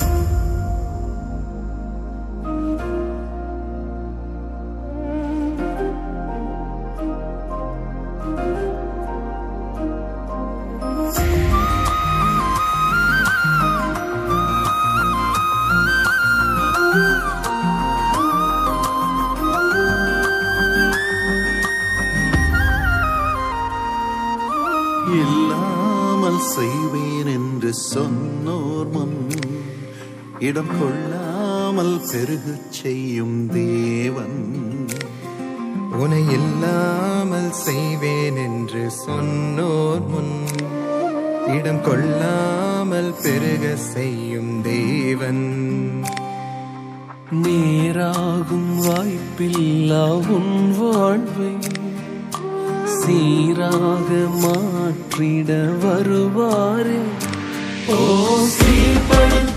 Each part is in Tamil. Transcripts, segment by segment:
you இடம் கொள்ளாமல் பெருகு செய்யும் தேவன். உனை இல்லாமல் செய்வேன் என்று சொன்னோர் முன். இடம் கொள்ளாமல் பெருக செய்யும் தேவன். நீராகும் வாய்ப்பில்லா உன் வாழ்வை சீராக மாற்றிட வருவாரே. ஓ சீர்படுத்த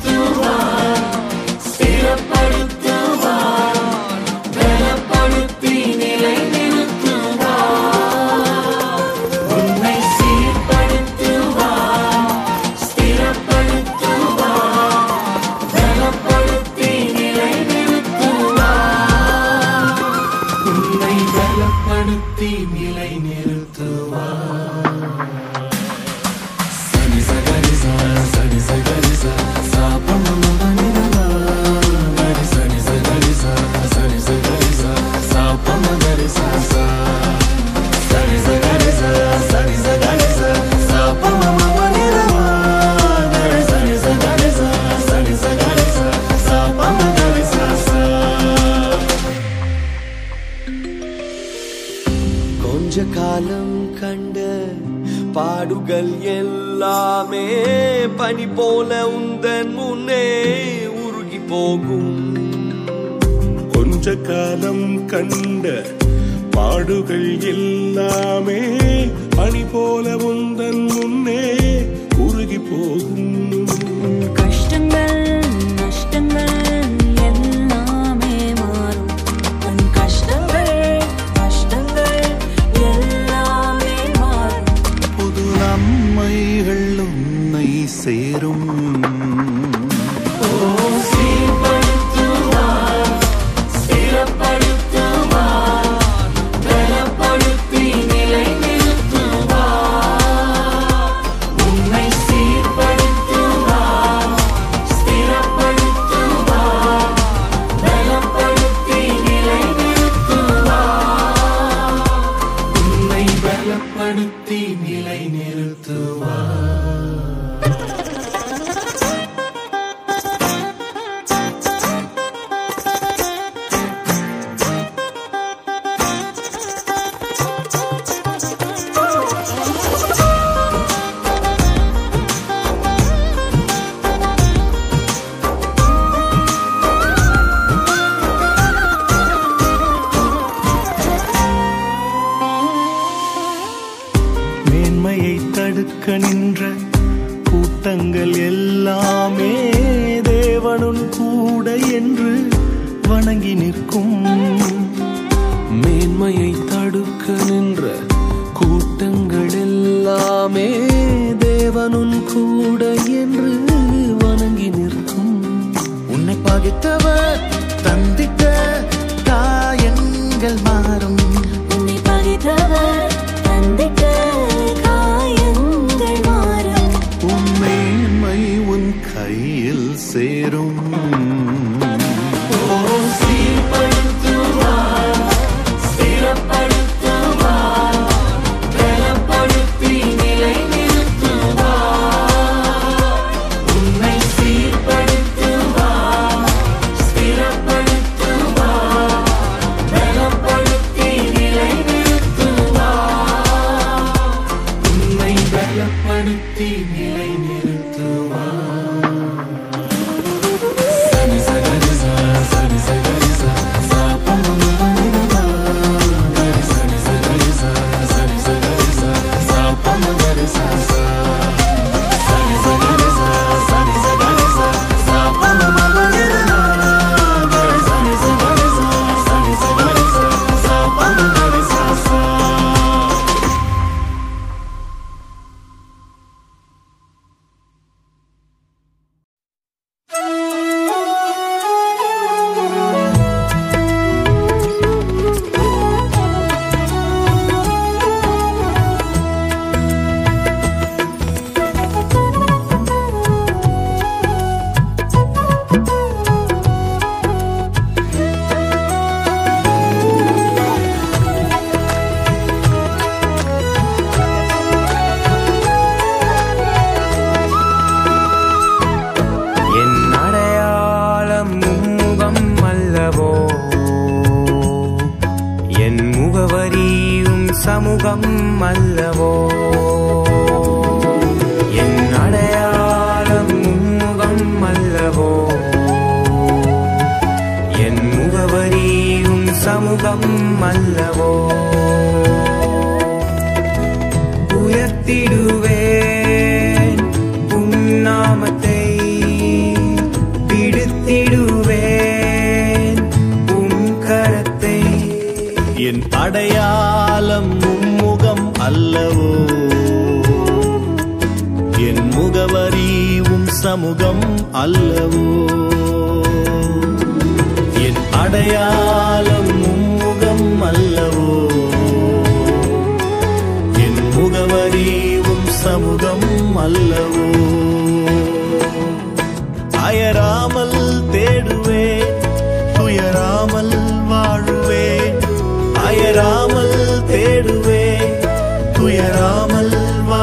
люди தங்கள் எல்லாமே தேவனுள் கூட என்று வணங்கி நிற்கும். மேன்மையை தடுக்க நின்ற கூட்டங்கள் எல்லாமே தேவனுன் கூட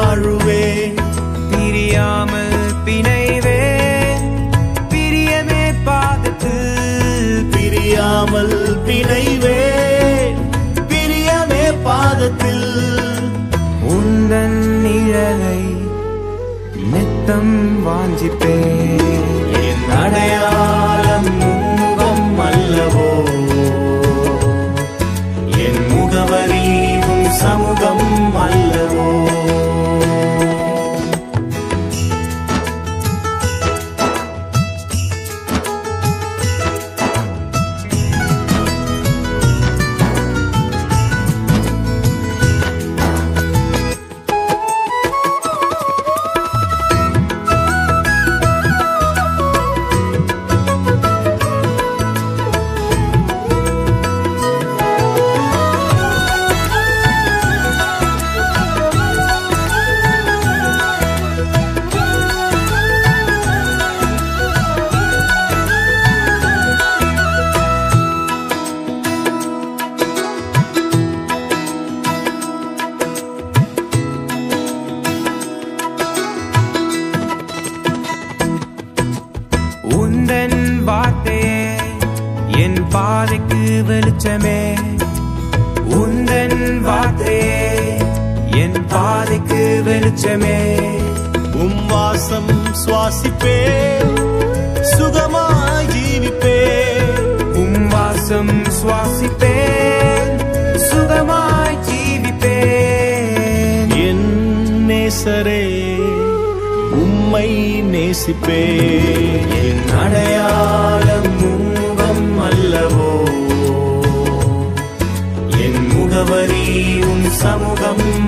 வாழுவே பிரியாமல் பிணைவே. பிரியமே பாதத்து பிரியாமல் பிணைவே. பிரியமே பாதத்தில் உந்தன் நிழலை நித்தம் வாஞ்சிப்பே என் அடையாளம் நேசிப்பே என் அடையாளம் உங்கம் அல்லவோ? என் முகவரி உன் சமூகம்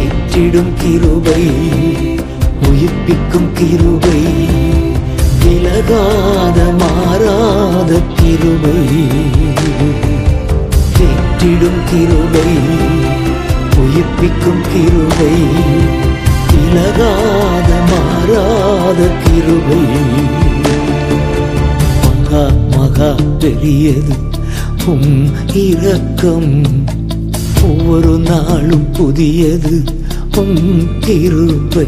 ஏற்றிடும் கிருபை உயிர்ப்பிக்கும் கிருபை விலகாத மாறாத கிருபை. ஏற்றிடும் கிருபை உயிர்ப்பிக்கும் கிருபை விலகாத மாறாத கிருபை. மகா மகா பெரியது உம் இரக்கம். ஒவ்வொரு நாளும் புதியது உன் திருப்பை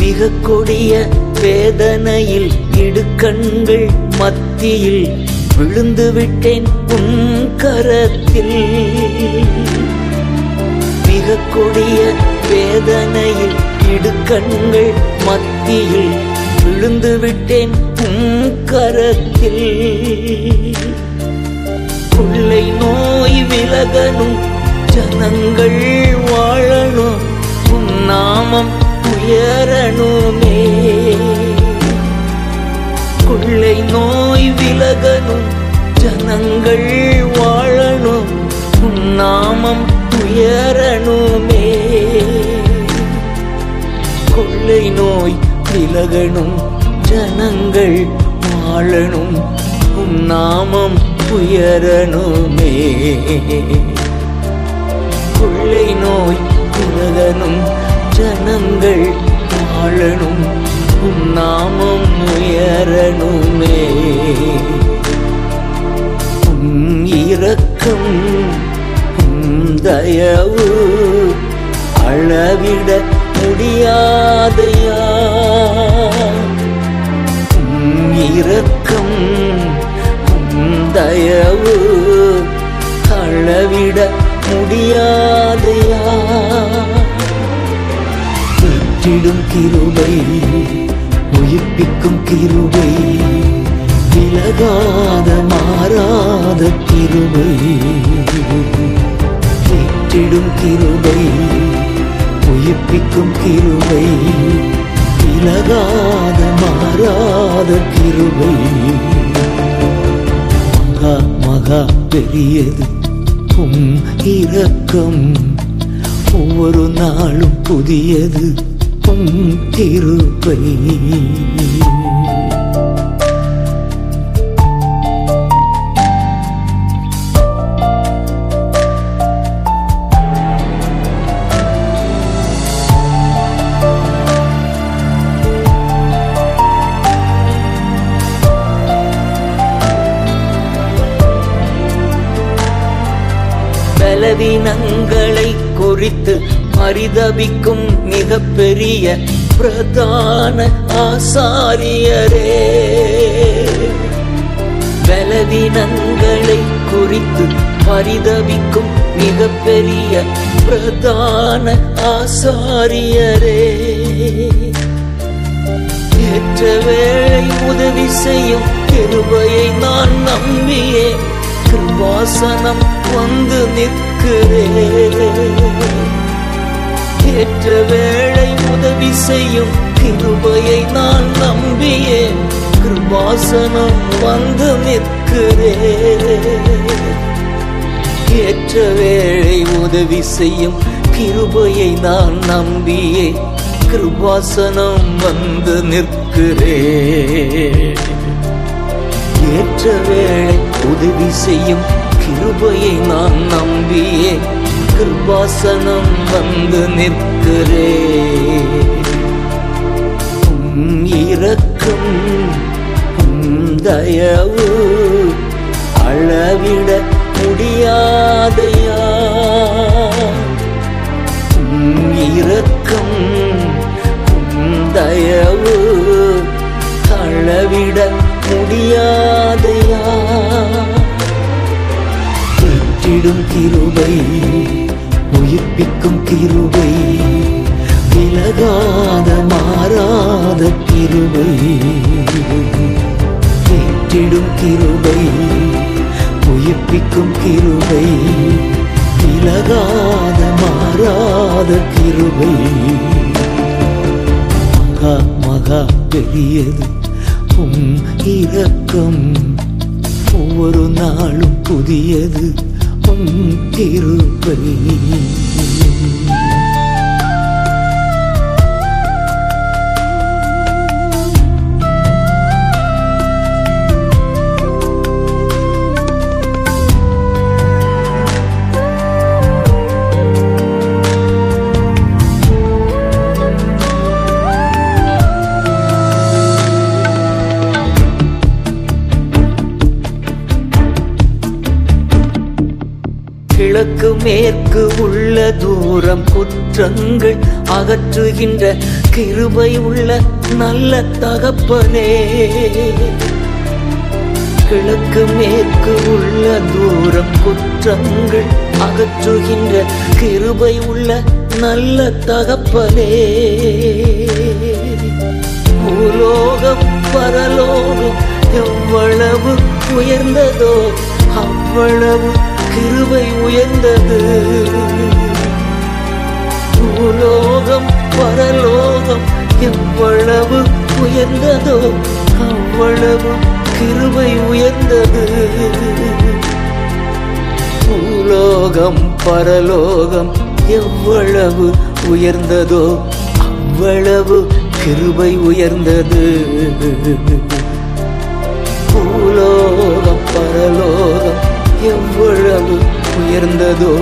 மிக கொடிய வேதனையில் இடுக்கண்கள் மத்தியில் விழுந்து விட்டேன் உன் கரத்தில். மிக கொடிய வேதனையில் இடுக்கண்கள் மத்தியில் விழுந்து விட்டேன் கரத்தில் பிள்ளை நோய் விலகணும் ஜனங்கள் வாழணும் உன் நாமம் உயரணுமே. கொள்ளை நோய் விலகணும் ஜனங்கள் வாழணும் உன் நாமம் உயரணுமே. கொள்ளை நோய் விலகணும் ஜனங்கள் வாழணும் உன் நாமம் உயரணுமே கொள்ளை நோய் உலகனும் ஜனங்கள் வாழணும் உன் நாமம் உயரணுமே உம் இரக்கம் உம் தயவு அளவிட முடியாதையா? இருக்கும். தயவு அளவிட முடியாதையா? விட்டிடும் கிருபை உயிர்ப்பிக்கும் கிருபை விலகாத மாறாத கிருபை. விட்டிடும் கிருபை உயிர்ப்பிக்கும் கிருபை விலகாத மாறாத கிருவை மகா மகா பெரியது உம் இரக்கம். ஒவ்வொரு நாளும் புதியது உம் திருப்பை தினங்களை குறித்து பரிதபிக்கும் மிகப்பெரிய பிரதான ஆசாரியரே. பலவீனங்களை குறித்து பரிதபிக்கும் மிகப்பெரிய பிரதான ஆசாரியரே. ஏற்ற வேளை உதவி செய்யும் கிருபையை நான் நம்பியே கிருபாசனம் வந்து நிற்கிறேன் ஏற்ற வேளை உதவி செய்யும் கிருபையை நான் நம்பியே கிருபாசனம் வந்து நிற்கிறேன் ஏற்ற வேளை உதவி செய்யும் கிருபையை நான் நம்பியே கிருபாசனம் வந்து நிற்கிறேன் ஏற்ற வேளை உதவி செய்யும் கிருபையை நான் நம்பியே. கிருபாசனம் வந்து நிற்கிறே. இறக்கும் தயவு அளவிட முடியாதையா? இறக்கும் தயவு அளவிட முடியாதையா? விடும் கிருபை உயிர்ப்பிக்கும் கிருபை விலகாத மாறாத கிருபை. பெற்றிடும் கிருபை உயிர்ப்பிக்கும் கிருபை விலகாத மாறாத கிருபை. மகா மகா பெரியது உம் இரக்கம். ஒவ்வொரு நாளும் புதியது. உம் திருப்பை. மேற்கு உள்ள தூரம் குற்றங்கள் அகற்றுகின்ற கிருபை உள்ள நல்ல தகப்பனே. கிழக்கு மேற்கு உள்ள தூரம் குற்றங்கள் அகற்றுகின்ற கிருபை உள்ள நல்ல தகப்பனே. பூலோகம் பரலோகம் எவ்வளவு உயர்ந்ததோ அவ்வளவு கிருவை உயர்ந்தது. பூலோகம் பரலோகம் எவ்வளவு உயர்ந்ததோ அவ்வளவு கிருவை உயர்ந்தது. பூலோகம் பரலோகம் எவ்வளவு உயர்ந்ததோ அவ்வளவு கிருபை உயர்ந்தது. பூலோகம் பரலோகம் எவ்வளவு உயர்ந்ததோ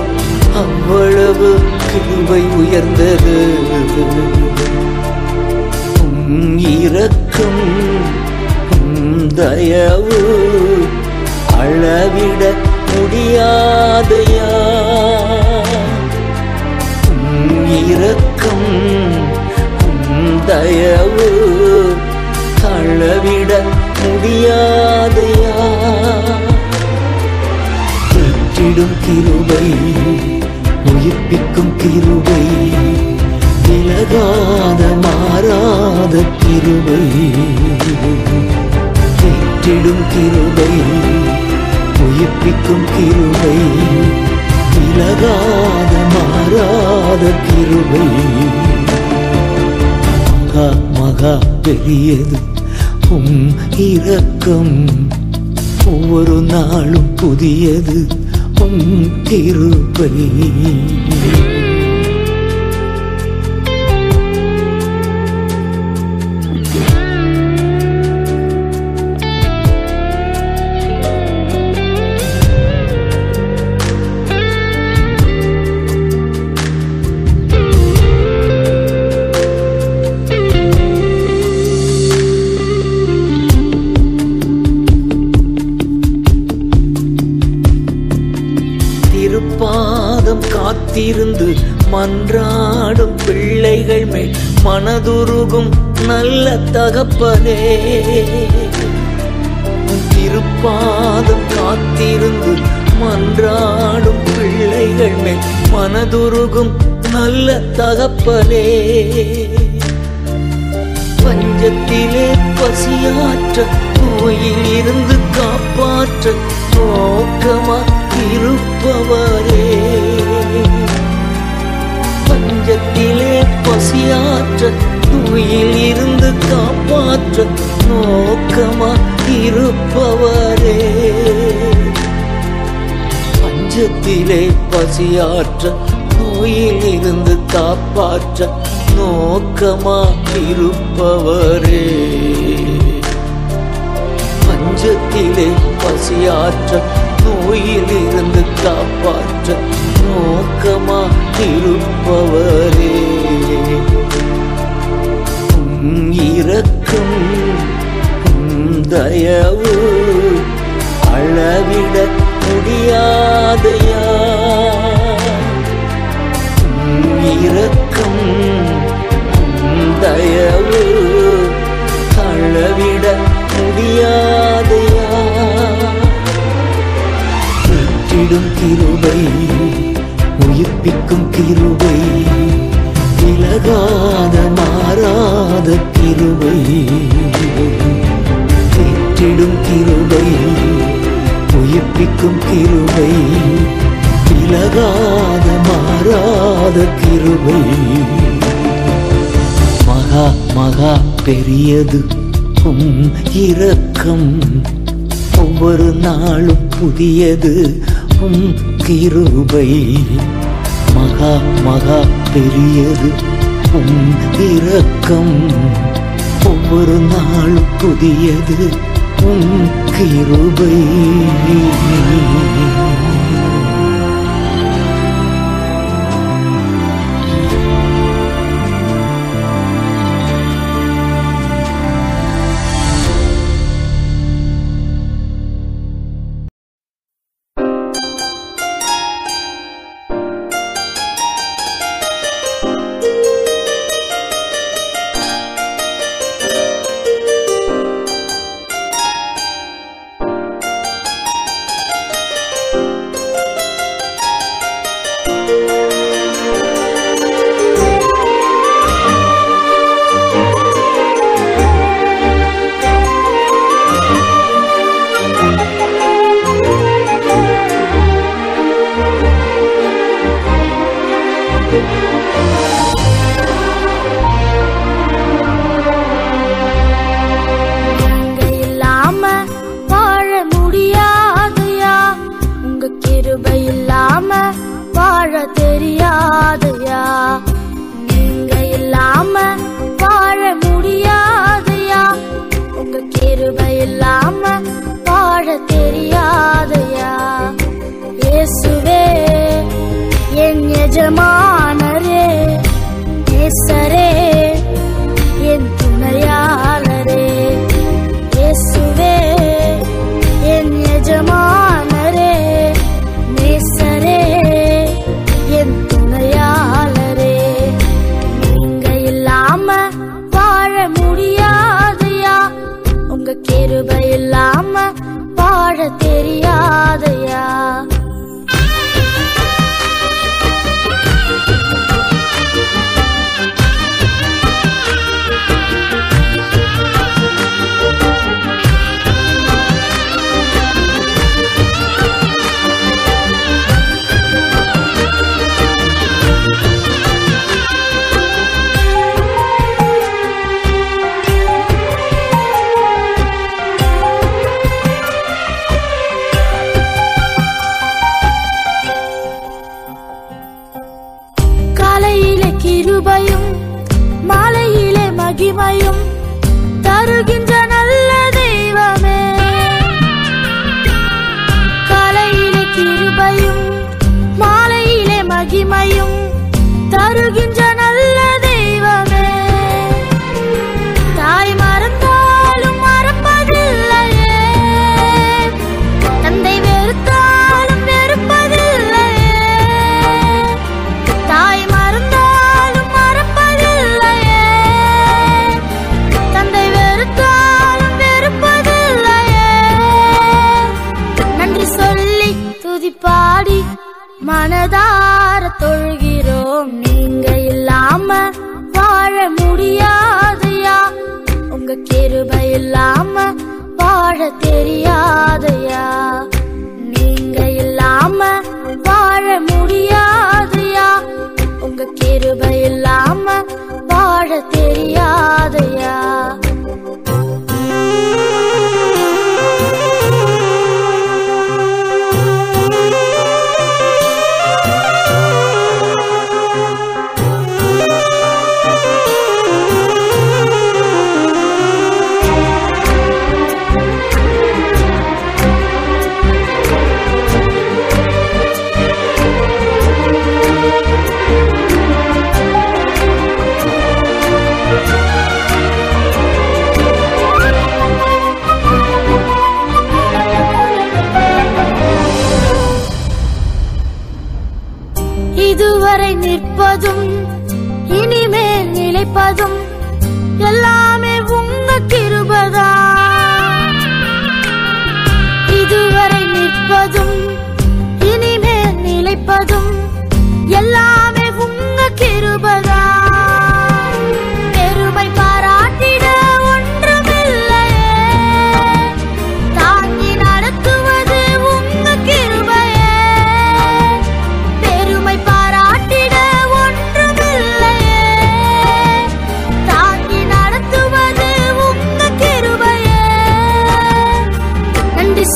அவ்வளவு கிருபை உயர்ந்தது. இறக்கும் தயவு அளவிட முடியாதையா? இறக்கும் தயவு அளவிட முடியாதையா பெற்றிடும் கிருபை உயிர்ப்பிக்கும் கிருபை விலகாத மாறாத கிருபை. கேட்டிடும் கிருபை உயிர்ப்பிக்கும் கிருபை விலகாத மாறாத கிருபை. மகா மகா பெரியது உம் இரக்கம் ஒவ்வொரு நாளும் புதியது. உம் மனதுருகும் நல்ல தகப்பனே. திருப்பாதம் காத்திருந்து மன்றாடும் பிள்ளைகள் மேல் மனதுருகும் நல்ல தகப்பனே. பஞ்சத்திலே பசியாற்ற நோயில் இருந்து காப்பாற்ற நோக்கமா இருப்பவரே. நெஞ்சத்திலே பசியாற்ற நோயில் இருந்து காப்பாற்ற நோக்கமா இருப்பவரே. பஞ்சத்திலே பசியாற்ற நோயில் இருந்து காப்பாற்ற நோக்கமா இருப்பவரே. பஞ்சத்திலே பசியாற்ற நோயிலிருந்து காப்பாற்ற நோக்கமா இருப்பவரே. இறக்கும் தயவு அளவிட முடியாதையா? இறக்கும் தயவு அளவிட முடியாதையா? பெற்றிடும் கிருபை உயிர்ப்பிக்கும் கிருபை விலகாத மாறாத கிருபை. பெற்றிடும் கிருபை உயிர்ப்பிக்கும் கிருபை விலகாத மாறாத கிருபை. மகா மகா பெரியது உம் இரக்கம். ஒவ்வொரு நாளும் புதியது உம் கிருபை. மகா மகா பெரியது உம் இரக்கம். ஒவ்வொரு நாளும் புதியது உம் கிருபை.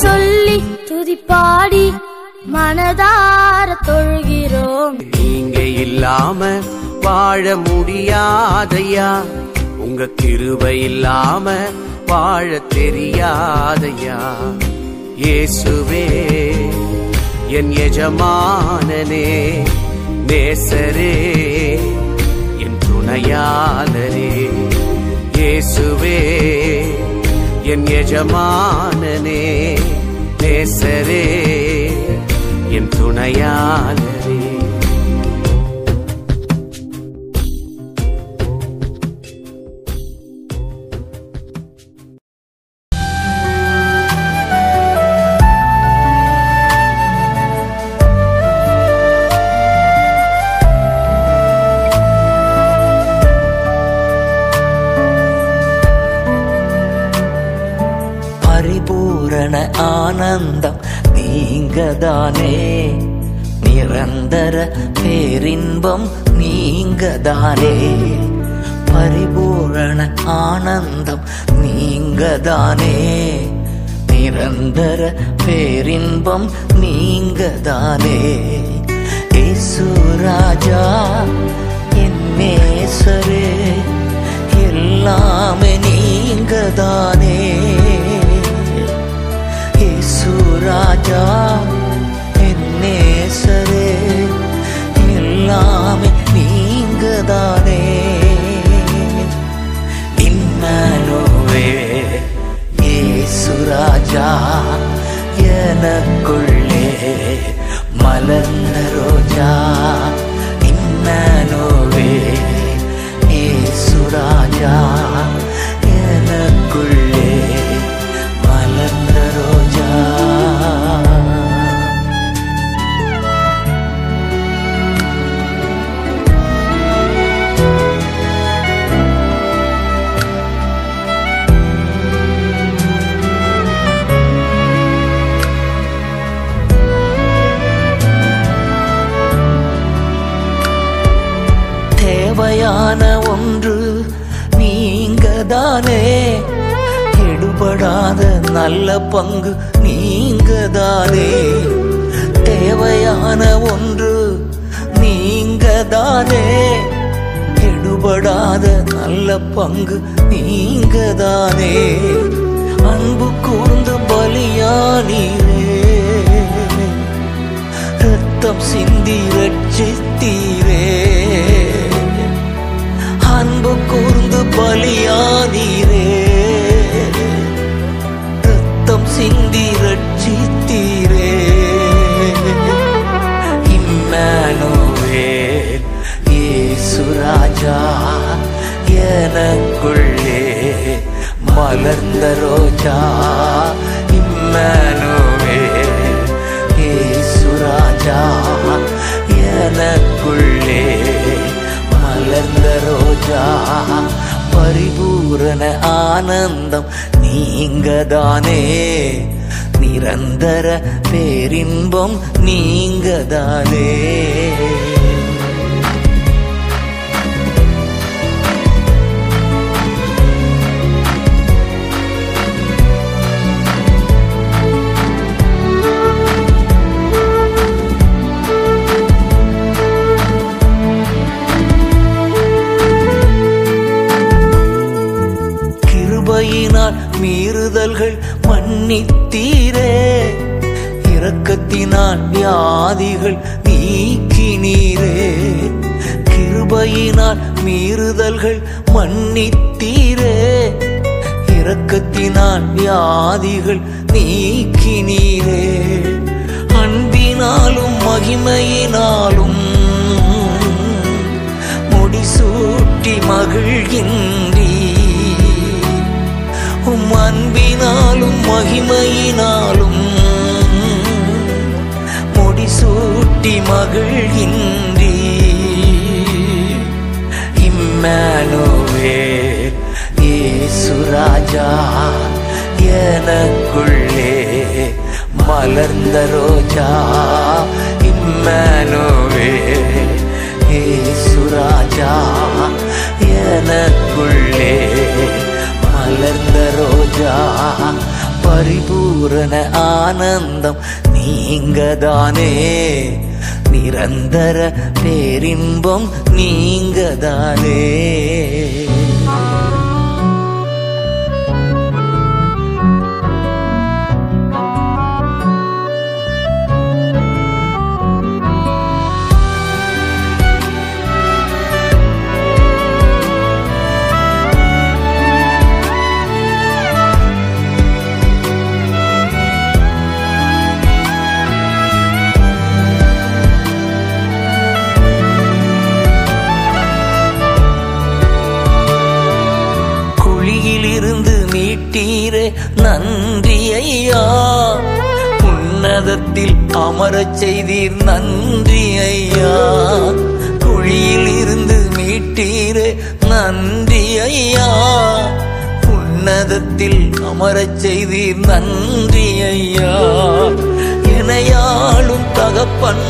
சொல்லி துதிப்பாடி மனதார தொழுகிறோம். நீங்க இல்லாம வாழ முடியாதையா? உங்க கிருபை இல்லாம வாழ தெரியாதையா? இயேசுவே என் எஜமானனே நேசரே என் துணையாளரே. இயேசுவே என் எஜமானனே நேசரே என் துணையான ஆனந்தம் நீங்கதானே. நிரந்தர பேரின்பம் நீங்கதானே. பரிபூரண ஆனந்தம் நீங்கதானே. நிரந்தர பேரின்பம் நீங்கதானே. ராஜா என் எல்லாமே நீங்கதானே. ராஜா என் நேசரே எல்லாமே நீங்கதானே. இம்மனுவே இயேசு ராஜா எனக்குள்ளே மலர்ந்த ரோஜா. நல்ல பங்கு நீங்கதானே. தேவையான ஒன்று நீங்கதானே. விடுபடாத நல்ல பங்கு நீங்கதானே. அன்பு கூர்ந்து பலியானீரே ரத்தம் சிந்தி ரட்சித்தீரே. அன்பு கூர்ந்து பலியானீரே ரத்தம் சிந்தி ரட்சித்தீரே இம்மானுவே இயேசுராஜா எனக்குள்ளே மலர்ந்த ரோஜா இம்மானுவே இயேசுராஜா எனக்குள்ளே மலர்ந்த ரோஜா பரிபூரண ஆனந்தம் நீங்கதானே. நிரந்தர பேரின்பம் நீங்கதானே. மீறுதல்கள் மன்னித்தீரே. இரக்கத்தினால் வியாதிகள் நீக்கினீரே. கிருபையினால் மீறுதல்கள் மன்னித்தீரே. இரக்கத்தினால் வியாதிகள் நீக்கினீரே. அன்பினாலும் மகிமையினாலும் முடிசூட்டி மகிழ்கின்றீர். உம் அன்பினாலும் மகிமையினாலும் முடிசூட்டி மகிழ்கின்றி. இம்மானுவே ஏசுராஜா எனக்குள்ளே மலர்ந்த ரோஜா. இம்மானுவே ஏசுராஜா எனக்குள்ளே மலர்ந்த ரோஜா பரிபூரண ஆனந்தம் நீங்கதானே நிரந்தர பேரின்பம் நீங்கதானே உன்னதத்தில் அமரச் செய்தீர். நன்றி ஐயா. குழியில் இருந்து மீட்டீரே. நன்றி ஐயா. உன்னதத்தில் அமரச் செய்தீர். நன்றி ஐயா. இணையாளும் தகப்பன்னீர்தான்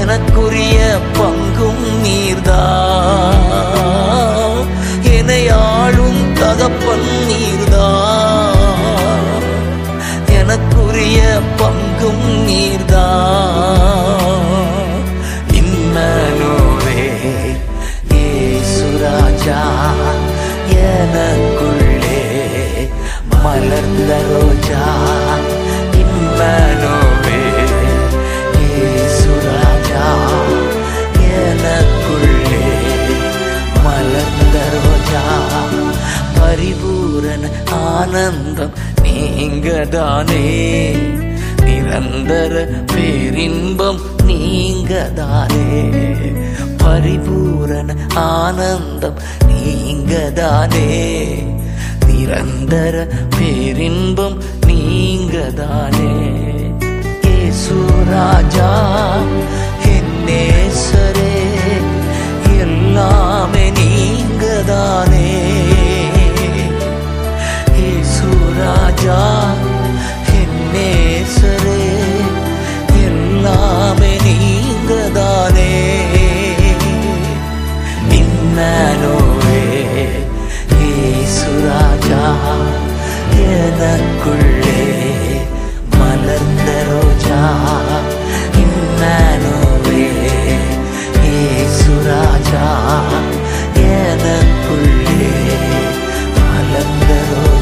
எனக்குரிய பங்கும் நீர்தா. என்னையாளும் தகப்பன் நீர்தா உரிய பங்கும் நீர்தா இம்மனோவே ஏசுராஜா எனக்குள்ளே மலர்ந்த ரோஜா. இம்மனோவே ஏசுராஜா எனக்குள்ளே மலர்ந்த ரோஜா. பரிபூரண ஆனந்தம் நீங்கதானே? நிரந்தர பேரின்பம் நீங்கதானே? பரிபூரண ஆனந்தம் நீங்கதானே? நிரந்தர பேரின்பம் நீங்கதானே? ஏசுராஜா என்னேசரே எல்லாமே நீங்கதானே? ராஜா என்னேசரே எல்லாமே நீங்கதானே. நின்னலோவே ஏசுராஜா எனக்குள்ளே மலர்ந்த ரோஜா இன்னலோவே ஏசுராஜா எனக்குள்ளே மலர்ந்த ரோஜா.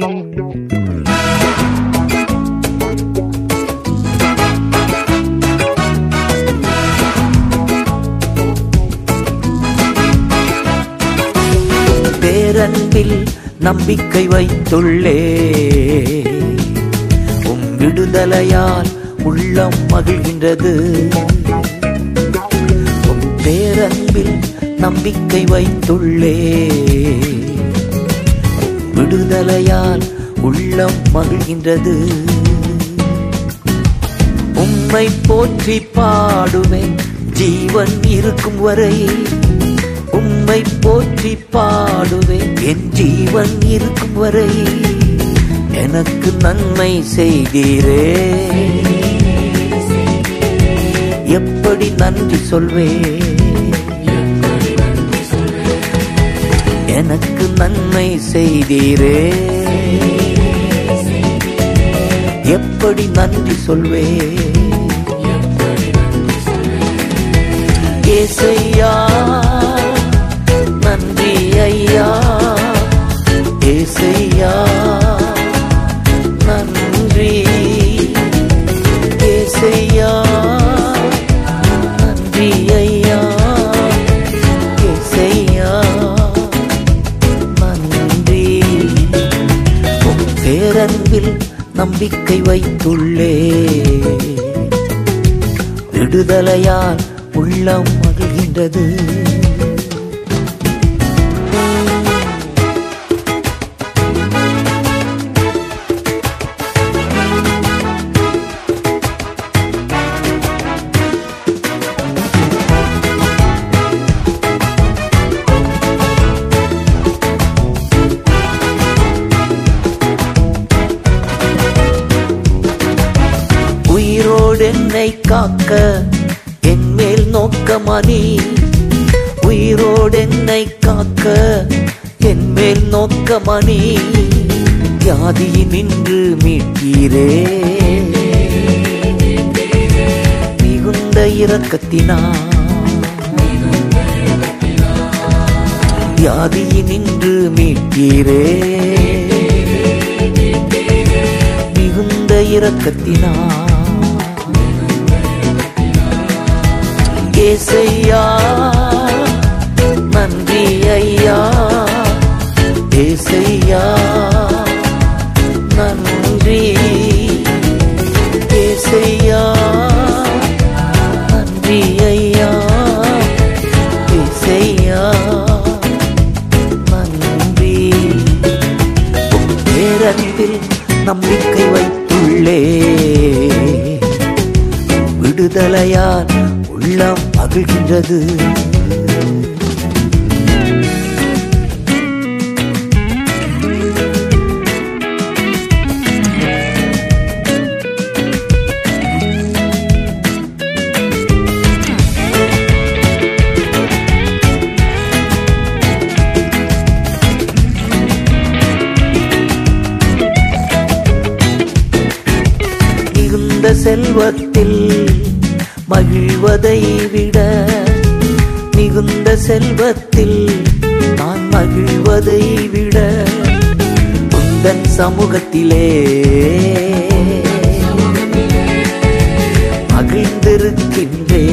பேரன்பில் நம்பிக்கை வைத்துள்ளே. உம் விடுதலையால் உள்ளம் மகிழ்கின்றது. உம் பேரன்பில் நம்பிக்கை வைத்துள்ளே. விடுதலையால் உள்ளம் மகிழ்கின்றது. உம்மை போற்றி பாடுவேன் ஜீவன் இருக்கும் வரை. உம்மை போற்றி பாடுவேன் என் ஜீவன் இருக்கும் வரை. எனக்கு நன்மை செய்தீரே. எப்படி நன்றி சொல்வேன்? எனக்கு நன்மை செய்தீரே. எப்படி நன்றி சொல்வேன் ஏசையா நம்பிக்கை வைத்துள்ளே. விடுதலையால் உள்ளம் மகிழ்கின்றது. நின்று மீட்கிறே. மிகுந்த இரக்கத்தினா வியாதியினின்று மீட்கிறே. மிகுந்த இரக்கத்தினா ஏசையா நன்றி ஐயா ஏசையா. நன்றி ஏசையா நன்றி ஐயா ஏசையா நன்றி. பேரன்பில் நம்பிக்கை வைத்துள்ளே. விடுதலையால் உள்ளம் மகிழ்கின்றது. செல்வத்தில் மகிழ்வதை விட மிகுந்த செல்வத்தில் நான் மகிழ்வதை விட உந்தன் சமூகத்திலே மகிழ்ந்திருக்கின்றே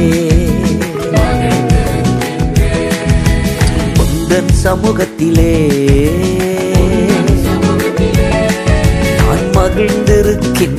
உந்தன் சமூகத்திலே நான் மகிழ்ந்திருக்கின்றே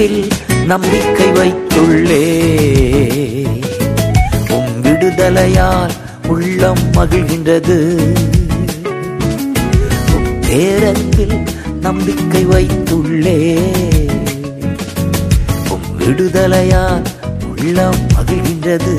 பேரன்பில் நம்பிக்கை வைத்துள்ளே. உம் விடுதலையால் உள்ளம் மகிழ்கின்றது. உம் பேரன்பில் நம்பிக்கை வைத்துள்ளே. உம் விடுதலையால் உள்ளம் மகிழ்கின்றது.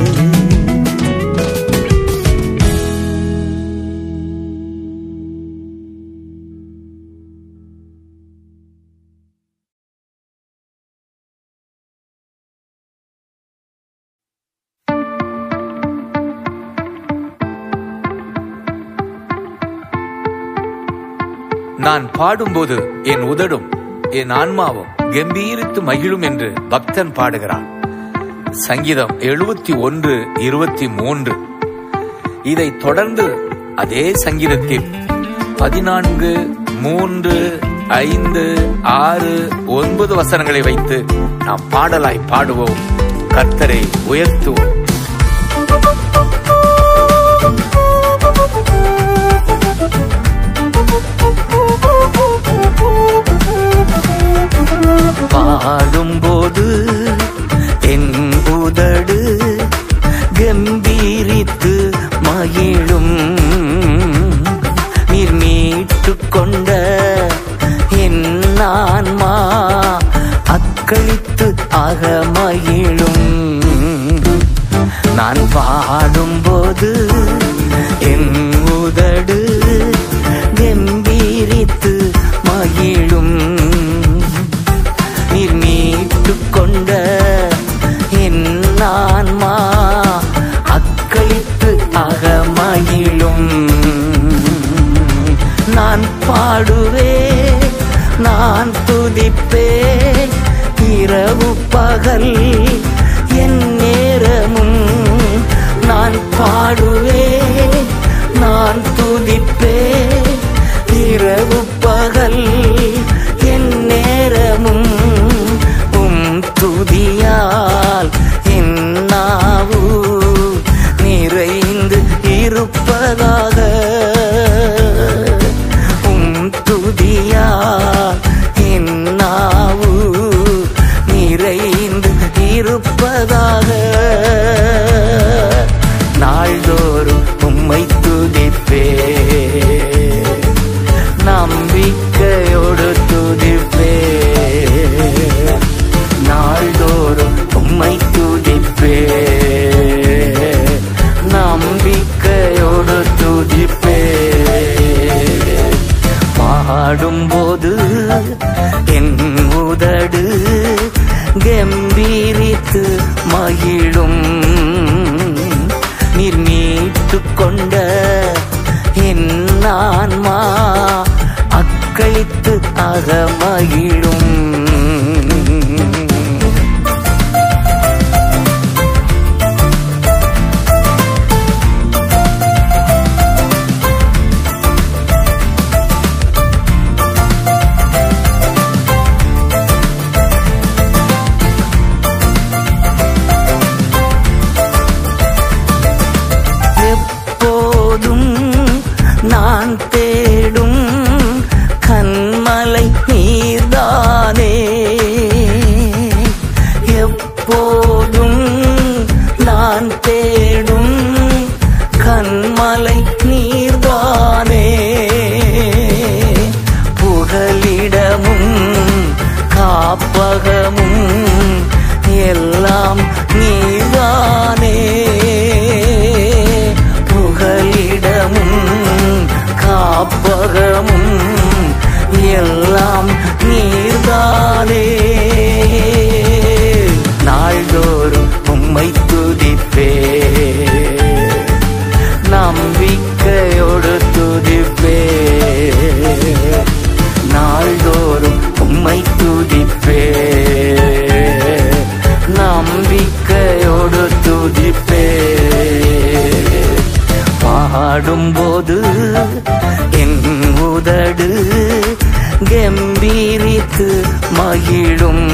நான் பாடும்போது என் உதடும் என் ஆன்மாவும் கம்பீரித்து மகிழும் என்று பக்தன் பாடுகிறான். சங்கீதம் எழுபத்தி ஒன்று இருபத்தி மூன்று. இதை தொடர்ந்து அதே சங்கீதத்தில் பதினான்கு மூன்று ஐந்து ஆறு ஒன்பது வசனங்களை வைத்து நாம் பாடலாய் பாடுவோம். கர்த்தரை உயர்த்துவோம். mim பாடும்போது என் உதடு கம்பீரித்து மகிழும்.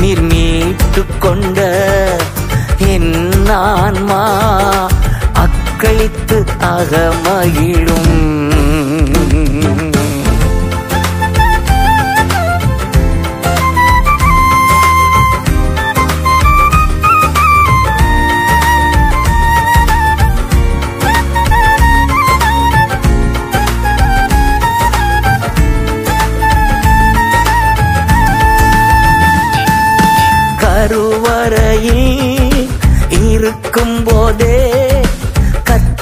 நீர் மீட்டு கொண்ட என் ஆன்மா அக்களித்து அகமகிழும்.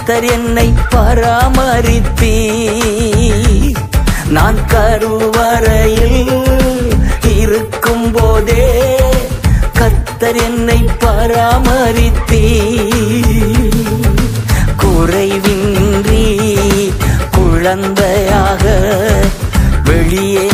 கத்தர் என்னை பராமரித்தீ நான் கருவறையில் இருக்கும் போதே கத்தர் என்னை பராமரித்தீ குறைவின்றி குழந்தையாக வெளியே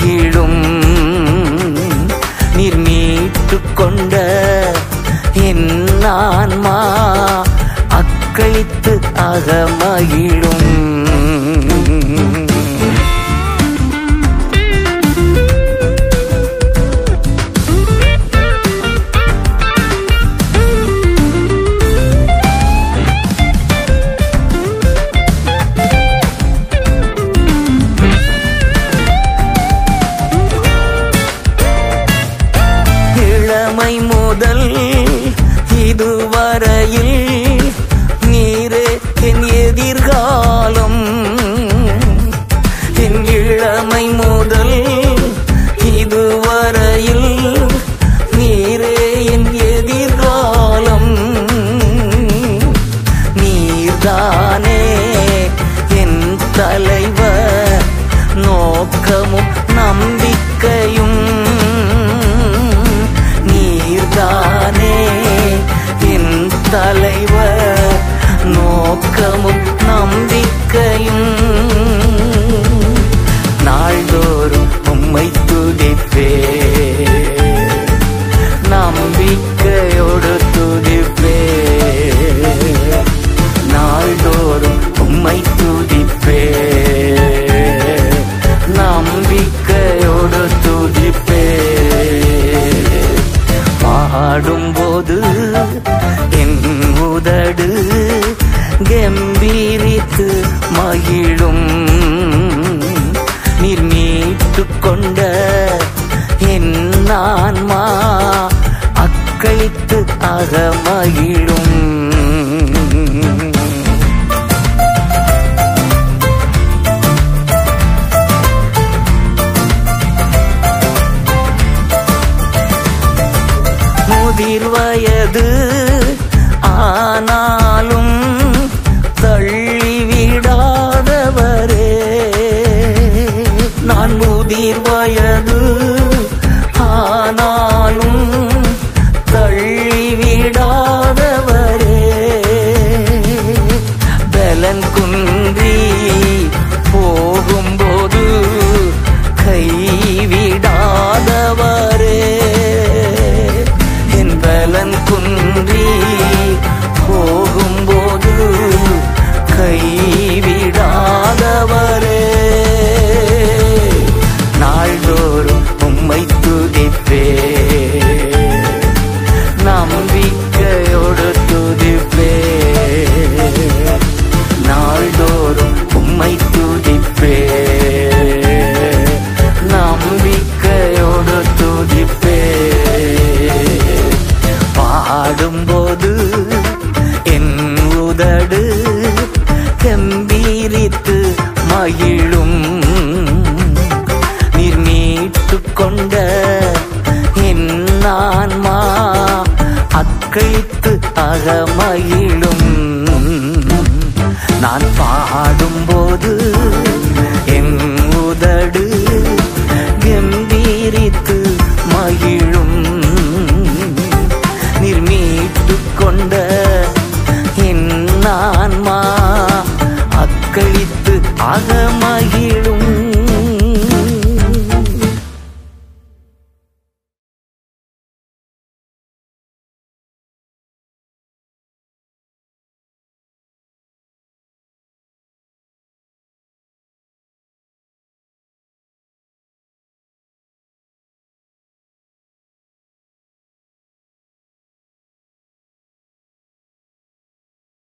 மகிழும். நீர் மீட்டு கொண்ட என் ஆன்மா அக்களித்து அகமகிழும்.